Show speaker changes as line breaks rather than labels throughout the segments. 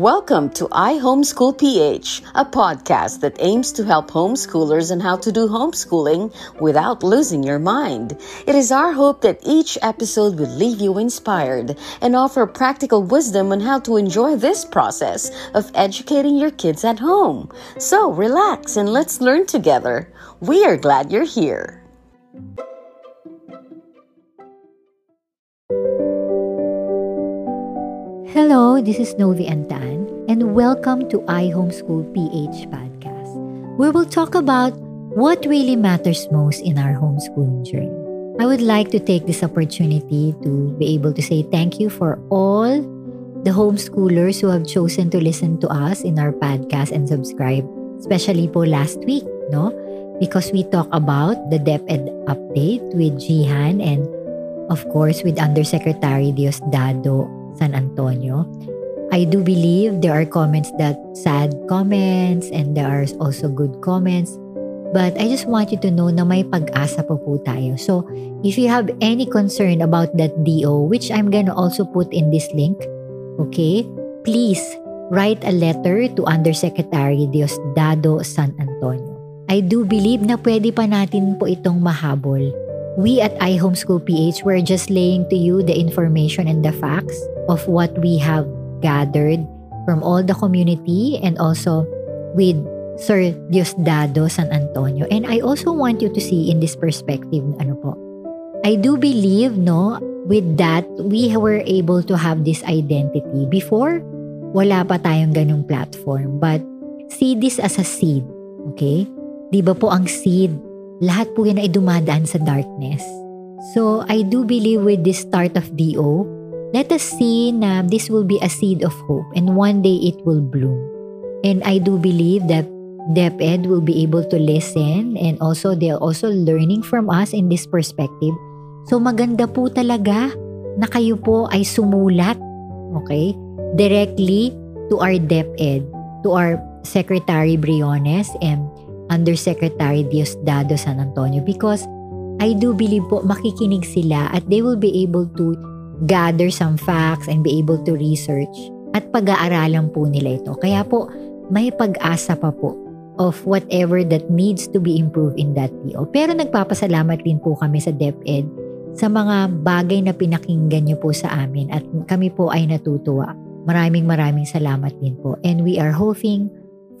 Welcome to I Homeschool PH, a podcast that aims to help homeschoolers on how to do homeschooling without losing your mind. It is our hope that each episode will leave you inspired and offer practical wisdom on how to enjoy this process of educating your kids at home. So relax and let's learn together. We are glad you're here.
Hello, this is Novi Antan, and welcome to I Homeschool PH podcast, where we'll talk about what really matters most in our homeschooling journey. I would like to take this opportunity to be able to say thank you for all the homeschoolers who have chosen to listen to us in our podcast and subscribe, especially po last week, no? Because we talk about the DepEd update with Jihan and of course with Undersecretary Diosdado San Antonio. I do believe there are comments that sad comments and there are also good comments. But I just want you to know na may pag-asa po po tayo. So, if you have any concern about that DO, which I'm gonna also put in this link, okay, please write a letter to Undersecretary Diosdado San Antonio. I do believe na pwede pa natin po itong mahabol. We at iHomeschool PH, we're just laying to you the information and the facts of what we have gathered from all the community and also with Sir Diosdado San Antonio. And I also want you to see in this perspective, ano po, I do believe, no, with that, we were able to have this identity. Before, wala pa tayong ganung platform. But see this as a seed, okay? Di ba po ang seed, lahat po yan ay dumadaan sa darkness. So, I do believe with this start of DO, let us see na this will be a seed of hope and one day it will bloom. And I do believe that DepEd will be able to listen and also they're also learning from us in this perspective. So maganda po talaga na kayo po ay sumulat, okay, directly to our DepEd, to our Secretary Briones and Undersecretary Diosdado San Antonio because I do believe po makikinig sila at they will be able to gather some facts and be able to research at pag-aaralan po nila ito. Kaya po, may pag-asa pa po of whatever that needs to be improved in that PO. Pero nagpapasalamat din po kami sa DepEd sa mga bagay na pinakinggan niyo po sa amin at kami po ay natutuwa. Maraming maraming salamat din po. And we are hoping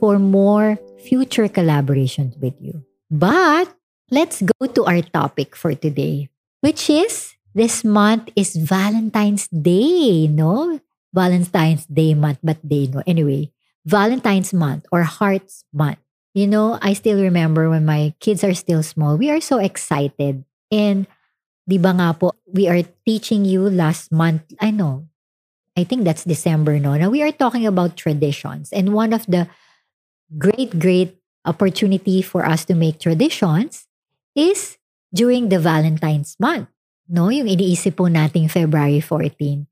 for more future collaborations with you. But let's go to our topic for today, which is this month is Valentine's Day, no? Valentine's Day month, but day, no? Anyway, Valentine's month or Hearts month. You know, I still remember when my kids are still small, we are so excited. And di ba nga po, we are teaching you last month, I know, I think that's December, no? Now we are talking about traditions. And one of the great, great opportunity for us to make traditions is during the Valentine's month. No, yung iniisip po nating February 14.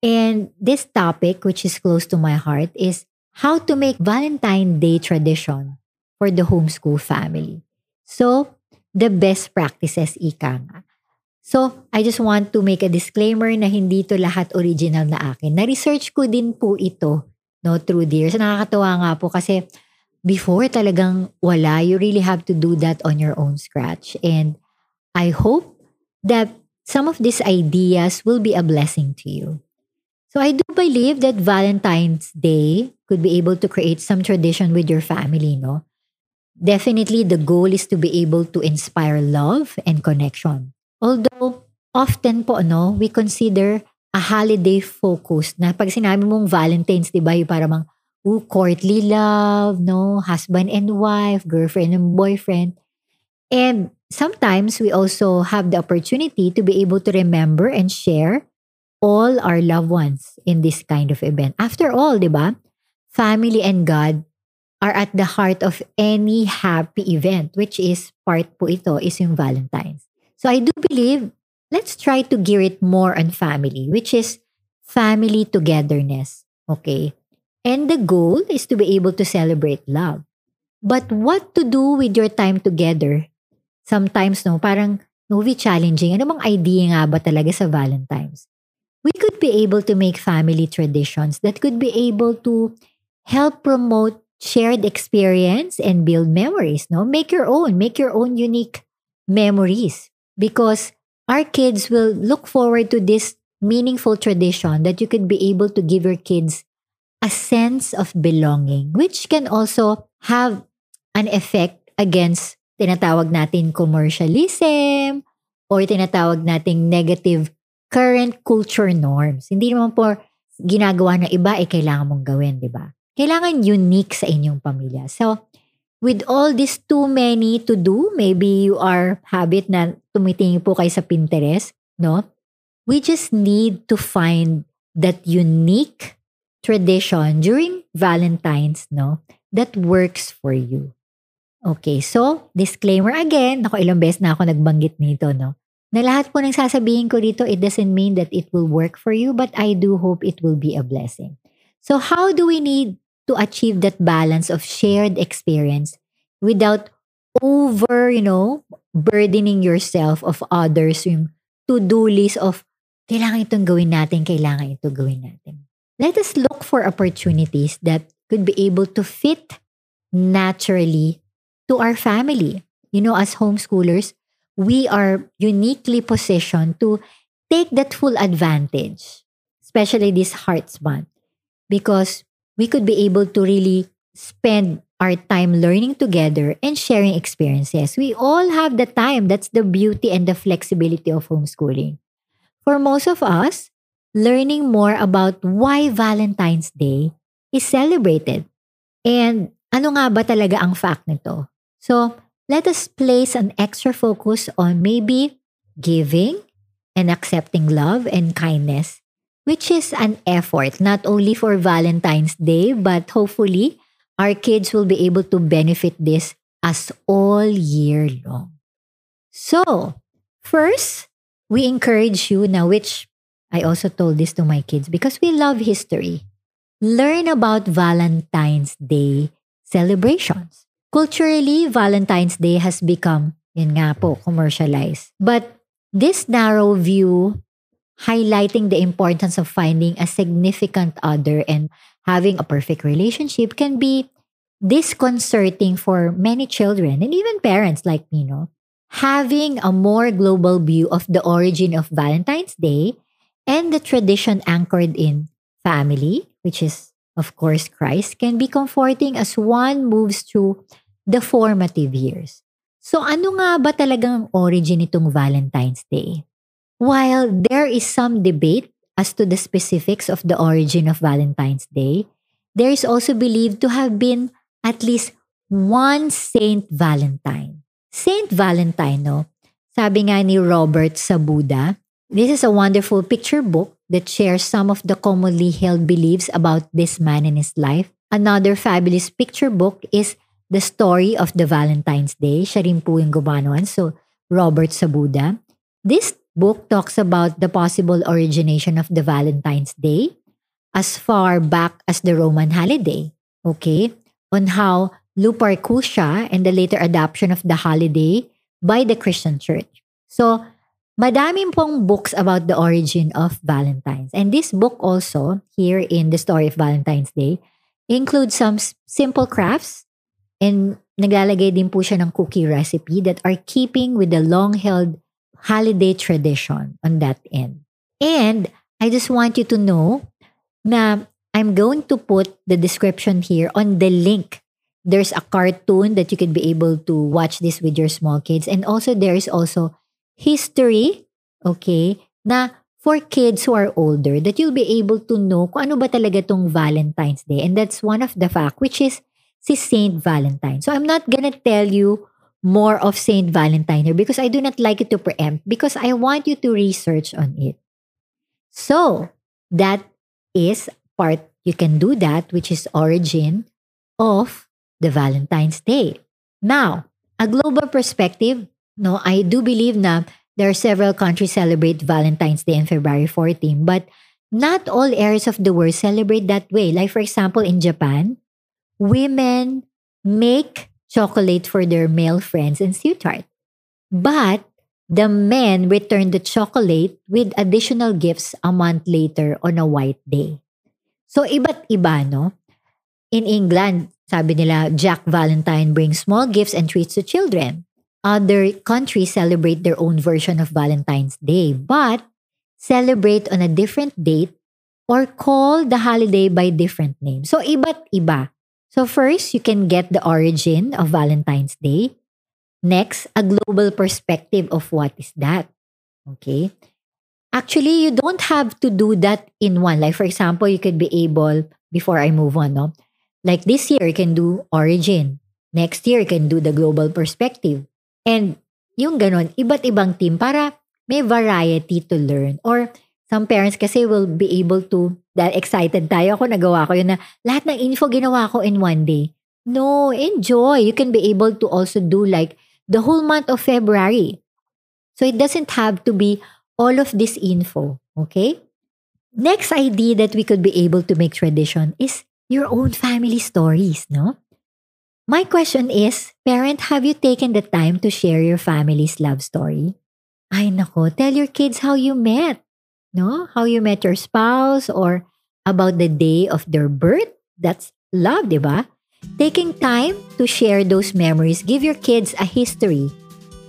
And this topic, which is close to my heart, is how to make Valentine Day tradition for the homeschool family. So, the best practices, ika nga. So, I just want to make a disclaimer na hindi to lahat original na akin. Na-research ko din po ito no, through the years. Nakakatawa nga po kasi before talagang wala, you really have to do that on your own scratch. And I hope that some of these ideas will be a blessing to you. So I do believe that Valentine's Day could be able to create some tradition with your family, no? Definitely the goal is to be able to inspire love and connection. Although often po no, we consider a holiday focus na pag sinabi mong Valentine's, 'di ba, yung parang ooh, courtly love, no, husband and wife, girlfriend and boyfriend. And sometimes we also have the opportunity to be able to remember and share all our loved ones in this kind of event. After all, di? Family and God are at the heart of any happy event, which is part po ito, is yung Valentine's. So I do believe, let's try to gear it more on family, which is family togetherness. Okay? And the goal is to be able to celebrate love. But what to do with your time together? Sometimes, no, parang movie challenging. Ano bang idea nga ba talaga sa Valentine's? We could be able to make family traditions that could be able to help promote shared experience and build memories, no? Make your own, make your own unique memories because our kids will look forward to this meaningful tradition that you could be able to give your kids a sense of belonging, which can also have an effect against tinatawag natin commercialism or tinatawag nating negative current culture norms. Hindi naman po ginagawa ng iba, eh kailangan mong gawin, di ba? Kailangan unique sa inyong pamilya. So, with all this too many to do, maybe you are habit na tumitingin po kayo sa Pinterest, no? We just need to find that unique tradition during Valentine's, no? That works for you. Okay, so disclaimer again, ako ilang beses na ako nagbanggit nito, no? Na lahat po ng sasabihin ko dito, it doesn't mean that it will work for you, but I do hope it will be a blessing. So how do we need to achieve that balance of shared experience without over, you know, burdening yourself of others, yung to-do list of kailangan itong gawin natin, kailangan ito gawin natin. Let us look for opportunities that could be able to fit naturally to our family. You know, as homeschoolers, we are uniquely positioned to take that full advantage, especially this Hearts Month, because we could be able to really spend our time learning together and sharing experiences. We all have the time. That's the beauty and the flexibility of homeschooling. For most of us, learning more about why Valentine's Day is celebrated and ano nga ba talaga ang fact nito. So, let us place an extra focus on maybe giving and accepting love and kindness, which is an effort not only for Valentine's Day, but hopefully our kids will be able to benefit this as all year long. So, first, we encourage you now, which I also told this to my kids because we love history. Learn about Valentine's Day celebrations. Culturally, Valentine's Day has become, yun nga po, commercialized. But this narrow view, highlighting the importance of finding a significant other and having a perfect relationship can be disconcerting for many children and even parents like me, no? Having a more global view of the origin of Valentine's Day and the tradition anchored in family, which is, of course, Christ, can be comforting as one moves through the formative years. So ano nga ba talagang origin nitong Valentine's Day? While there is some debate as to the specifics of the origin of Valentine's Day, there is also believed to have been at least one Saint Valentine. Saint Valentine, no? Sabi nga ni Robert Sabuda, this is a wonderful picture book that shares some of the commonly held beliefs about this man and his life. Another fabulous picture book is The Story of the Valentine's Day. Siya rin po. So, Robert Sabuda. This book talks about the possible origination of the Valentine's Day as far back as the Roman holiday. Okay? On how Luperculia and the later adoption of the holiday by the Christian Church. So, madaming pong books about the origin of Valentine's. And this book also, here in the story of Valentine's Day, includes some simple crafts And naglalagay din po siya ng cookie recipe that are keeping with the long-held holiday tradition on that end. And I just want you to know na I'm going to put the description here on the link. There's a cartoon that you could be able to watch this with your small kids. And also there is also history, okay, na for kids who are older that you'll be able to know kung ano ba talaga tong Valentine's Day. And that's one of the fact, which is si Saint Valentine. So I'm not gonna tell you more of Saint Valentine here because I do not like it to preempt because I want you to research on it. So that is part you can do that which is origin of the Valentine's Day. Now, a global perspective, no, I do believe na there are several countries celebrate Valentine's Day on February 14, but not all areas of the world celebrate that way. Like, for example, in Japan, women make chocolate for their male friends and sweetheart. But the men return the chocolate with additional gifts a month later on a white day. So, iba't iba, no? In England, sabi nila, Jack Valentine brings small gifts and treats to children. Other countries celebrate their own version of Valentine's Day, but celebrate on a different date or call the holiday by different names. So, iba't iba. So, first, you can get the origin of Valentine's Day. Next, a global perspective of what is that. Okay. Actually, you don't have to do that in one. Like, for example, you could be able, before I move on, no? Like this year, you can do origin. Next year, you can do the global perspective. And yung ganon, iba't ibang team para may variety to learn. Or some parents kasi will be able to, dahil excited tayo ako, nagawa ko yun na lahat ng info ginawa ko in one day. No, enjoy. You can be able to also do like the whole month of February. So it doesn't have to be all of this info. Okay? Next idea that we could be able to make tradition is your own family stories, no? My question is, parent, have you taken the time to share your family's love story? Ay nako, tell your kids how you met. No? How you met your spouse or about the day of their birth. That's love, di ba? Taking time to share those memories give your kids a history,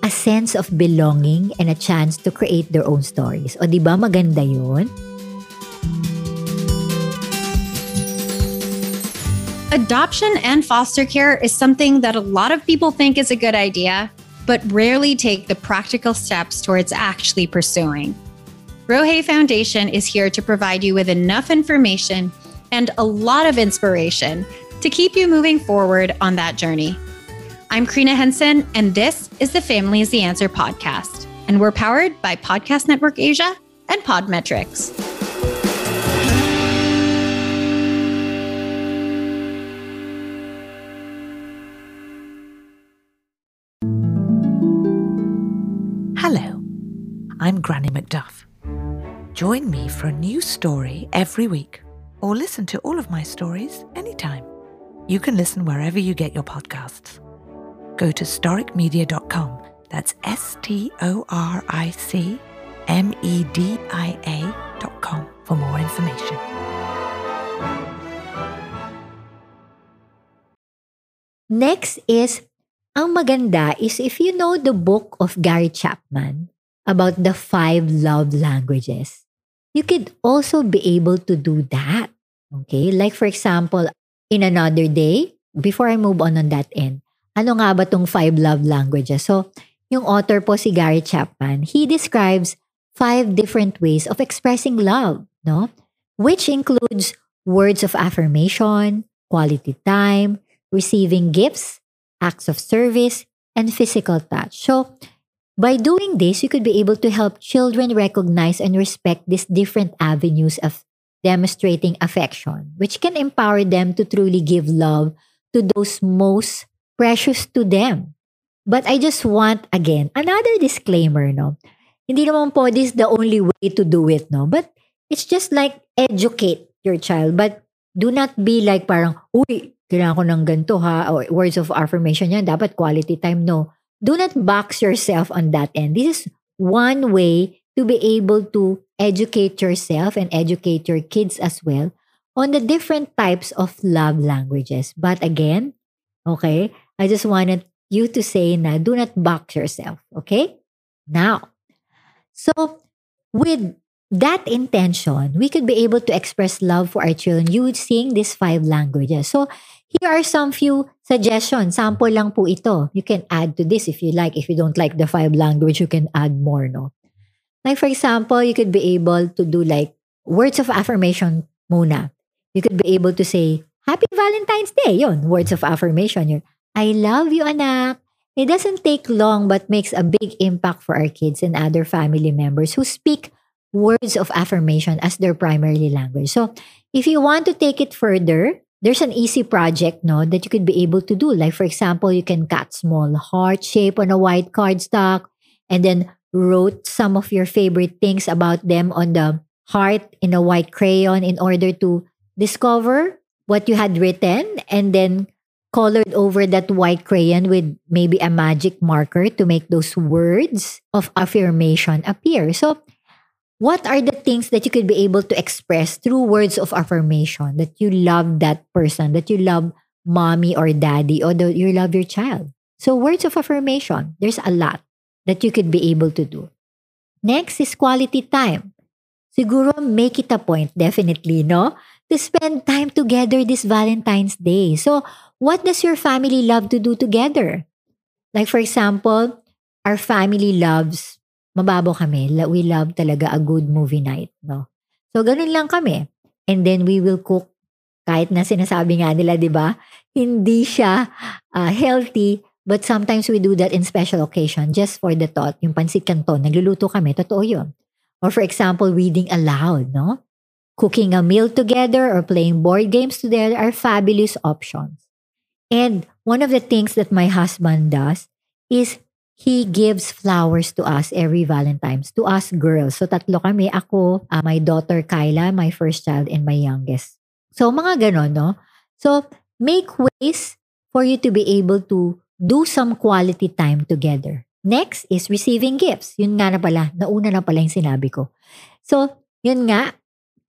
a sense of belonging, and a chance to create their own stories. O di ba maganda yun?
Adoption and foster care is something that a lot of people think is a good idea, but rarely take the practical steps towards actually pursuing. Rohe Foundation is here to provide you with enough information and a lot of inspiration to keep you moving forward on that journey. I'm Krina Henson, and this is the Family is the Answer podcast. And we're powered by Podcast Network Asia and Podmetrics.
I'm Granny Macduff. Join me for a new story every week, or listen to all of my stories anytime. You can listen wherever you get your podcasts. Go to storicmedia.com, that's S T O R I C M E D I A.com for more information.
Next is, ang maganda is if you know the book of Gary Chapman about the five love languages, you could also be able to do that. Okay? Like for example, in another day, before I move on on that end, ano nga ba tong five love languages? So, yung author po si Gary Chapman, he describes five different ways of expressing love, no? Which includes words of affirmation, quality time, receiving gifts, acts of service, and physical touch. So, by doing this, you could be able to help children recognize and respect these different avenues of demonstrating affection, which can empower them to truly give love to those most precious to them. But I just want, again, another disclaimer, no? Hindi naman po this the only way to do it, no? But it's just like educate your child. But do not be like parang, uy, kailangan ko ng ganito ha, or words of affirmation yan, dapat quality time, no. Do not box yourself on that end. This is one way to be able to educate yourself and educate your kids as well on the different types of love languages. But again, okay, I just wanted you to say na do not box yourself, okay? Now, so with that intention, we could be able to express love for our children using these five languages. So here are some few suggestions. Sample lang po ito. You can add to this if you like. If you don't like the five language, you can add more, no? Like for example, you could be able to do like words of affirmation muna. You could be able to say, Happy Valentine's Day. Yon, words of affirmation. Yun. I love you, anak. It doesn't take long but makes a big impact for our kids and other family members who speak words of affirmation as their primary language. So, if you want to take it further, there's an easy project no that you could be able to do. Like for example, you can cut small heart shape on a white cardstock and then wrote some of your favorite things about them on the heart in a white crayon in order to discover what you had written and then colored over that white crayon with maybe a magic marker to make those words of affirmation appear. So, what are the things that you could be able to express through words of affirmation that you love that person, that you love mommy or daddy, or that you love your child? So, words of affirmation, there's a lot that you could be able to do. Next is quality time. Siguro make it a point, definitely, no? To spend time together this Valentine's Day. So, what does your family love to do together? Like for example, our family loves, mababo kami, we love talaga a good movie night, no? So, ganun lang kami. And then we will cook kahit na sinasabi nga nila, di ba? Hindi siya uh, healthy, but sometimes we do that in special occasion just for the thought. Yung pansit canton, nagluluto kami, totoo yun. Or for example, reading aloud, no? Cooking a meal together or playing board games together are fabulous options. And one of the things that my husband does is he gives flowers to us every Valentine's, to us girls. So tatlo kami, ako, uh, my daughter Kyla, my first child, and my youngest. So mga ganon, no? So make ways for you to be able to do some quality time together. Next is receiving gifts. Yun nga na pala, nauna na pala yung sinabi ko. So, yun nga,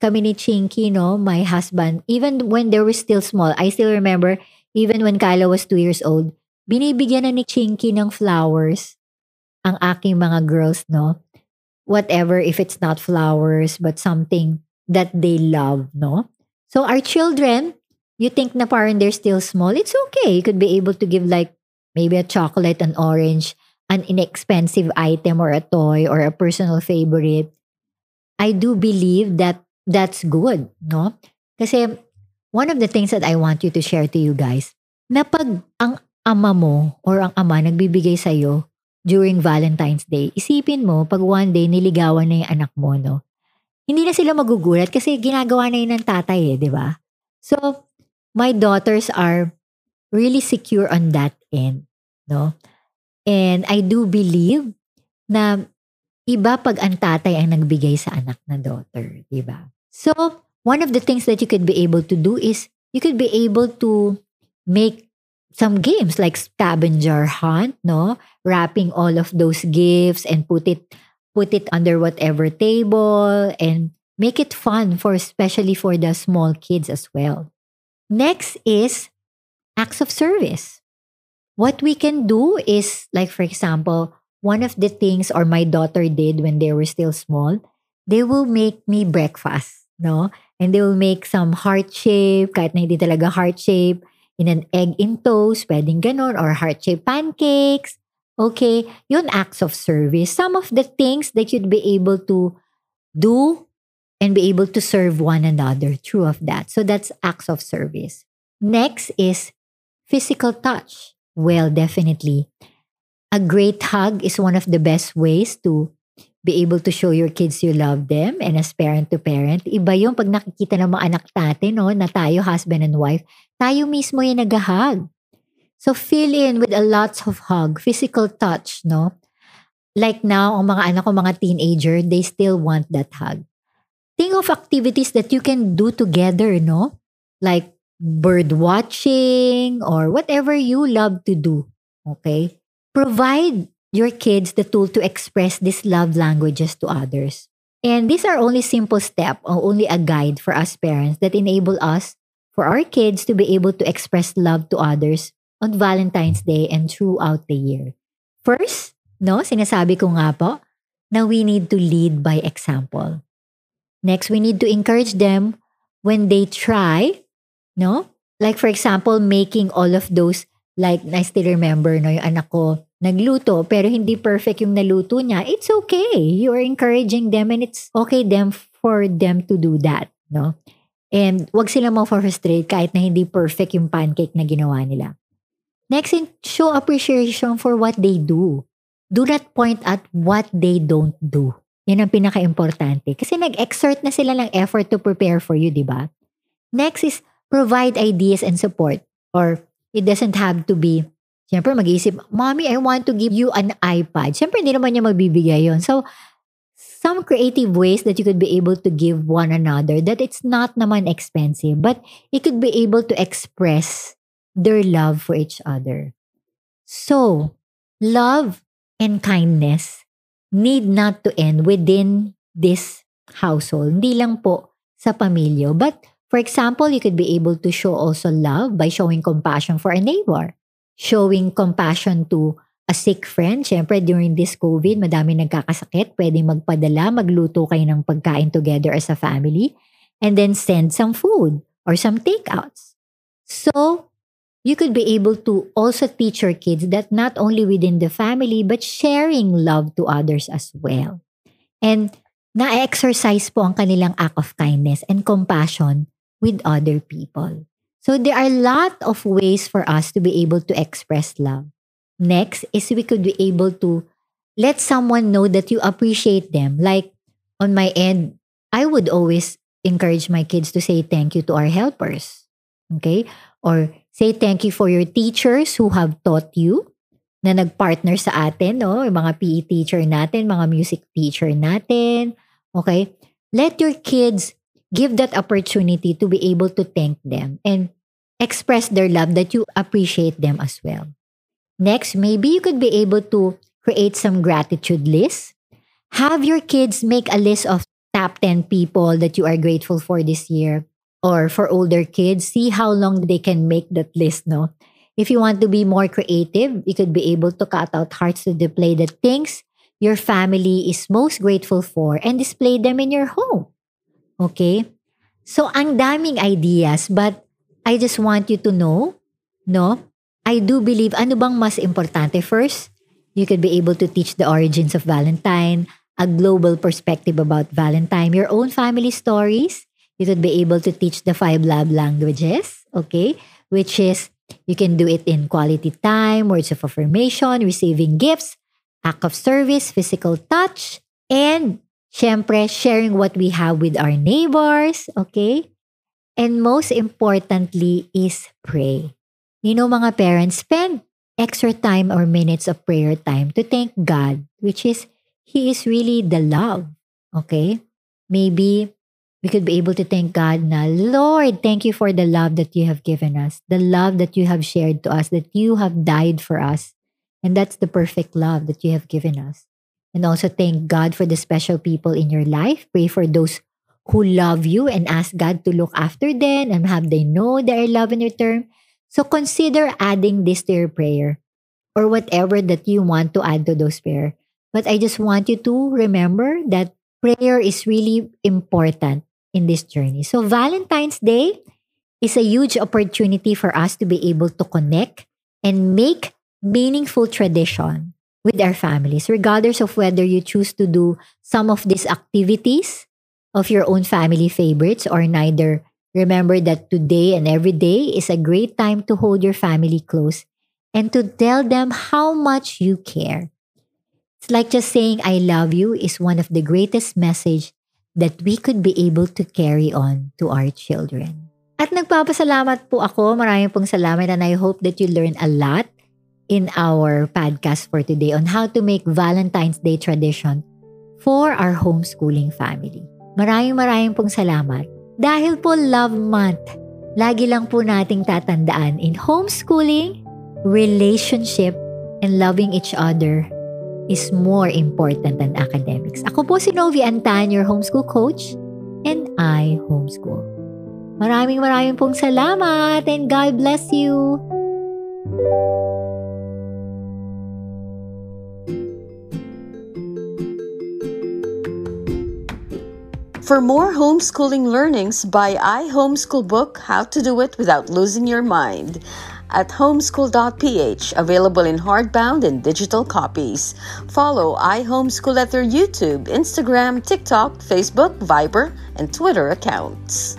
kami ni Chinky, no, my husband, even when they were still small, I still remember Even when Kyla was two years old, binibigyan na ni Chinky ng flowers ang aking mga girls, no? Whatever, if it's not flowers, but something that they love, no? So our children, you think na parang they're still small, it's okay. You could be able to give like maybe a chocolate, an orange, an inexpensive item or a toy or a personal favorite. I do believe that that's good, no? Kasi one of the things that I want you to share to you guys, na pag ang ama mo or ang ama nagbibigay sa'yo during Valentine's Day, isipin mo, pag one day niligawan na yung anak mo, no? Hindi na sila magugulat kasi ginagawa na yun ng tatay eh, di ba? So, my daughters are really secure on that end, no? And I do believe na iba pag ang tatay ang nagbigay sa anak na daughter, di ba? So, one of the things that you could be able to do is you could be able to make some games like scavenger hunt, no? Wrapping all of those gifts and put it put it under whatever table and make it fun for especially for the small kids as well. Next is acts of service. What we can do is like for example, one of the things or my daughter did when they were still small, they will make me breakfast, no? And they will make some heart shape, kahit na hindi talaga heart shape, in an egg in toast, pwedeng ganon, or heart shape pancakes. Okay, yun acts of service. Some of the things that you'd be able to do and be able to serve one another through of that. So that's acts of service. Next is physical touch. Well, definitely. A great hug is one of the best ways to be able to show your kids you love them and as parent to parent. Iba yung pag nakikita ng mga anak natin, no, na tayo, husband and wife, tayo mismo yung nag-hug. So fill in with a lots of hug, physical touch, no? Like now, ang mga anak ko, mga teenager, they still want that hug. Think of activities that you can do together, no? Like bird watching or whatever you love to do. Okay? Provide your kids the tool to express these love languages to others. And these are only simple steps or only a guide for us parents that enable us for our kids to be able to express love to others on Valentine's Day and throughout the year. First, no, sinasabi ko nga po na we need to lead by example. Next, we need to encourage them when they try, no? Like for example, making all of those like I still remember no yung anak ko nagluto pero hindi perfect yung naluto niya, it's okay. You are encouraging them and it's okay them for them to do that, no? And wag sila mo frustrate kahit na hindi perfect yung pancake na ginawa nila. Next, show appreciation for what they do. Do not point at what they don't do. Yan ang pinaka-importante. Kasi nag-exert na sila ng effort to prepare for you, di ba? Next is provide ideas and support. Or it doesn't have to be Siyempre, mag-iisip, Mommy, I want to give you an iPad. Siyempre, hindi naman niya magbibigay yon So, some creative ways that you could be able to give one another that it's not naman expensive, but it could be able to express their love for each other. So, love and kindness need not to end within this household. Hindi lang po sa pamilya. But for example, you could be able to show also love by showing compassion for a neighbor. Showing compassion to a sick friend. Siyempre, during this COVID, madami nagkakasakit. Pwede magpadala, magluto kayo ng pagkain together as a family. And then send some food or some takeouts. So, you could be able to also teach your kids that not only within the family, but sharing love to others as well. And na-exercise po ang kanilang act of kindness and compassion with other people. So there are a lot of ways for us to be able to express love. Next is we could be able to let someone know that you appreciate them. Like on my end, I would always encourage my kids to say thank you to our helpers. Okay? Or Say thank you for your teachers who have taught you na nagpartner sa atin, no? Yung mga PE teacher natin, mga music teacher natin. Okay? Let your kids give that opportunity to be able to thank them and express their love that you appreciate them as well. Next, maybe you could be able to create some gratitude lists. Have your kids make a list of top 10 people that you are grateful for this year or for older kids, see how long they can make that list, no? If you want to be more creative, you could be able to cut out hearts to display the things your family is most grateful for and display them in your home. Okay? So, ang daming ideas, but I just want you to know, no? I do believe, ano bang mas importante? First, you could be able to teach the origins of Valentine, a global perspective about Valentine, your own family stories, you could be able to teach the five love languages, okay? Which is you can do it in quality time, words of affirmation, receiving gifts, act of service, physical touch, and syempre, sharing what we have with our neighbors, okay? And most importantly is pray. You know, mga parents, spend extra time or minutes of prayer time to thank God, which is He is really the love, okay? Maybe we could be able to thank God na, Lord, thank you for the love that you have given us, the love that you have shared to us, that you have died for us. And that's the perfect love that you have given us. And also thank God for the special people in your life. Pray for those who love you and ask God to look after them and have they know their love in return. So consider adding this to your prayer or whatever that you want to add to those prayer. But I just want you to remember that prayer is really important in this journey. So, Valentine's Day is a huge opportunity for us to be able to connect and make meaningful tradition with our families, regardless of whether you choose to do some of these activities of your own family favorites or neither. Remember that today and every day is a great time to hold your family close and to tell them how much you care. It's like just saying I love you is one of the greatest message that we could be able to carry on to our children. At nagpapasalamat po ako, maraming pong salamat and I hope that you learn a lot in our podcast for today on how to make Valentine's Day tradition for our homeschooling family. Maraming maraming pong salamat. Dahil po Love Month, lagi lang po nating tatandaan in homeschooling, relationship, and loving each other is more important than academics. Ako po si Novi Antan, your homeschool coach, and I homeschool. Maraming maraming pong salamat and God bless you!
For more homeschooling learnings, buy iHomeschool book, How to Do It Without Losing Your Mind at homeschool.ph, available in hardbound and digital copies. Follow iHomeschool at their YouTube, Instagram, TikTok, Facebook, Viber, and Twitter accounts.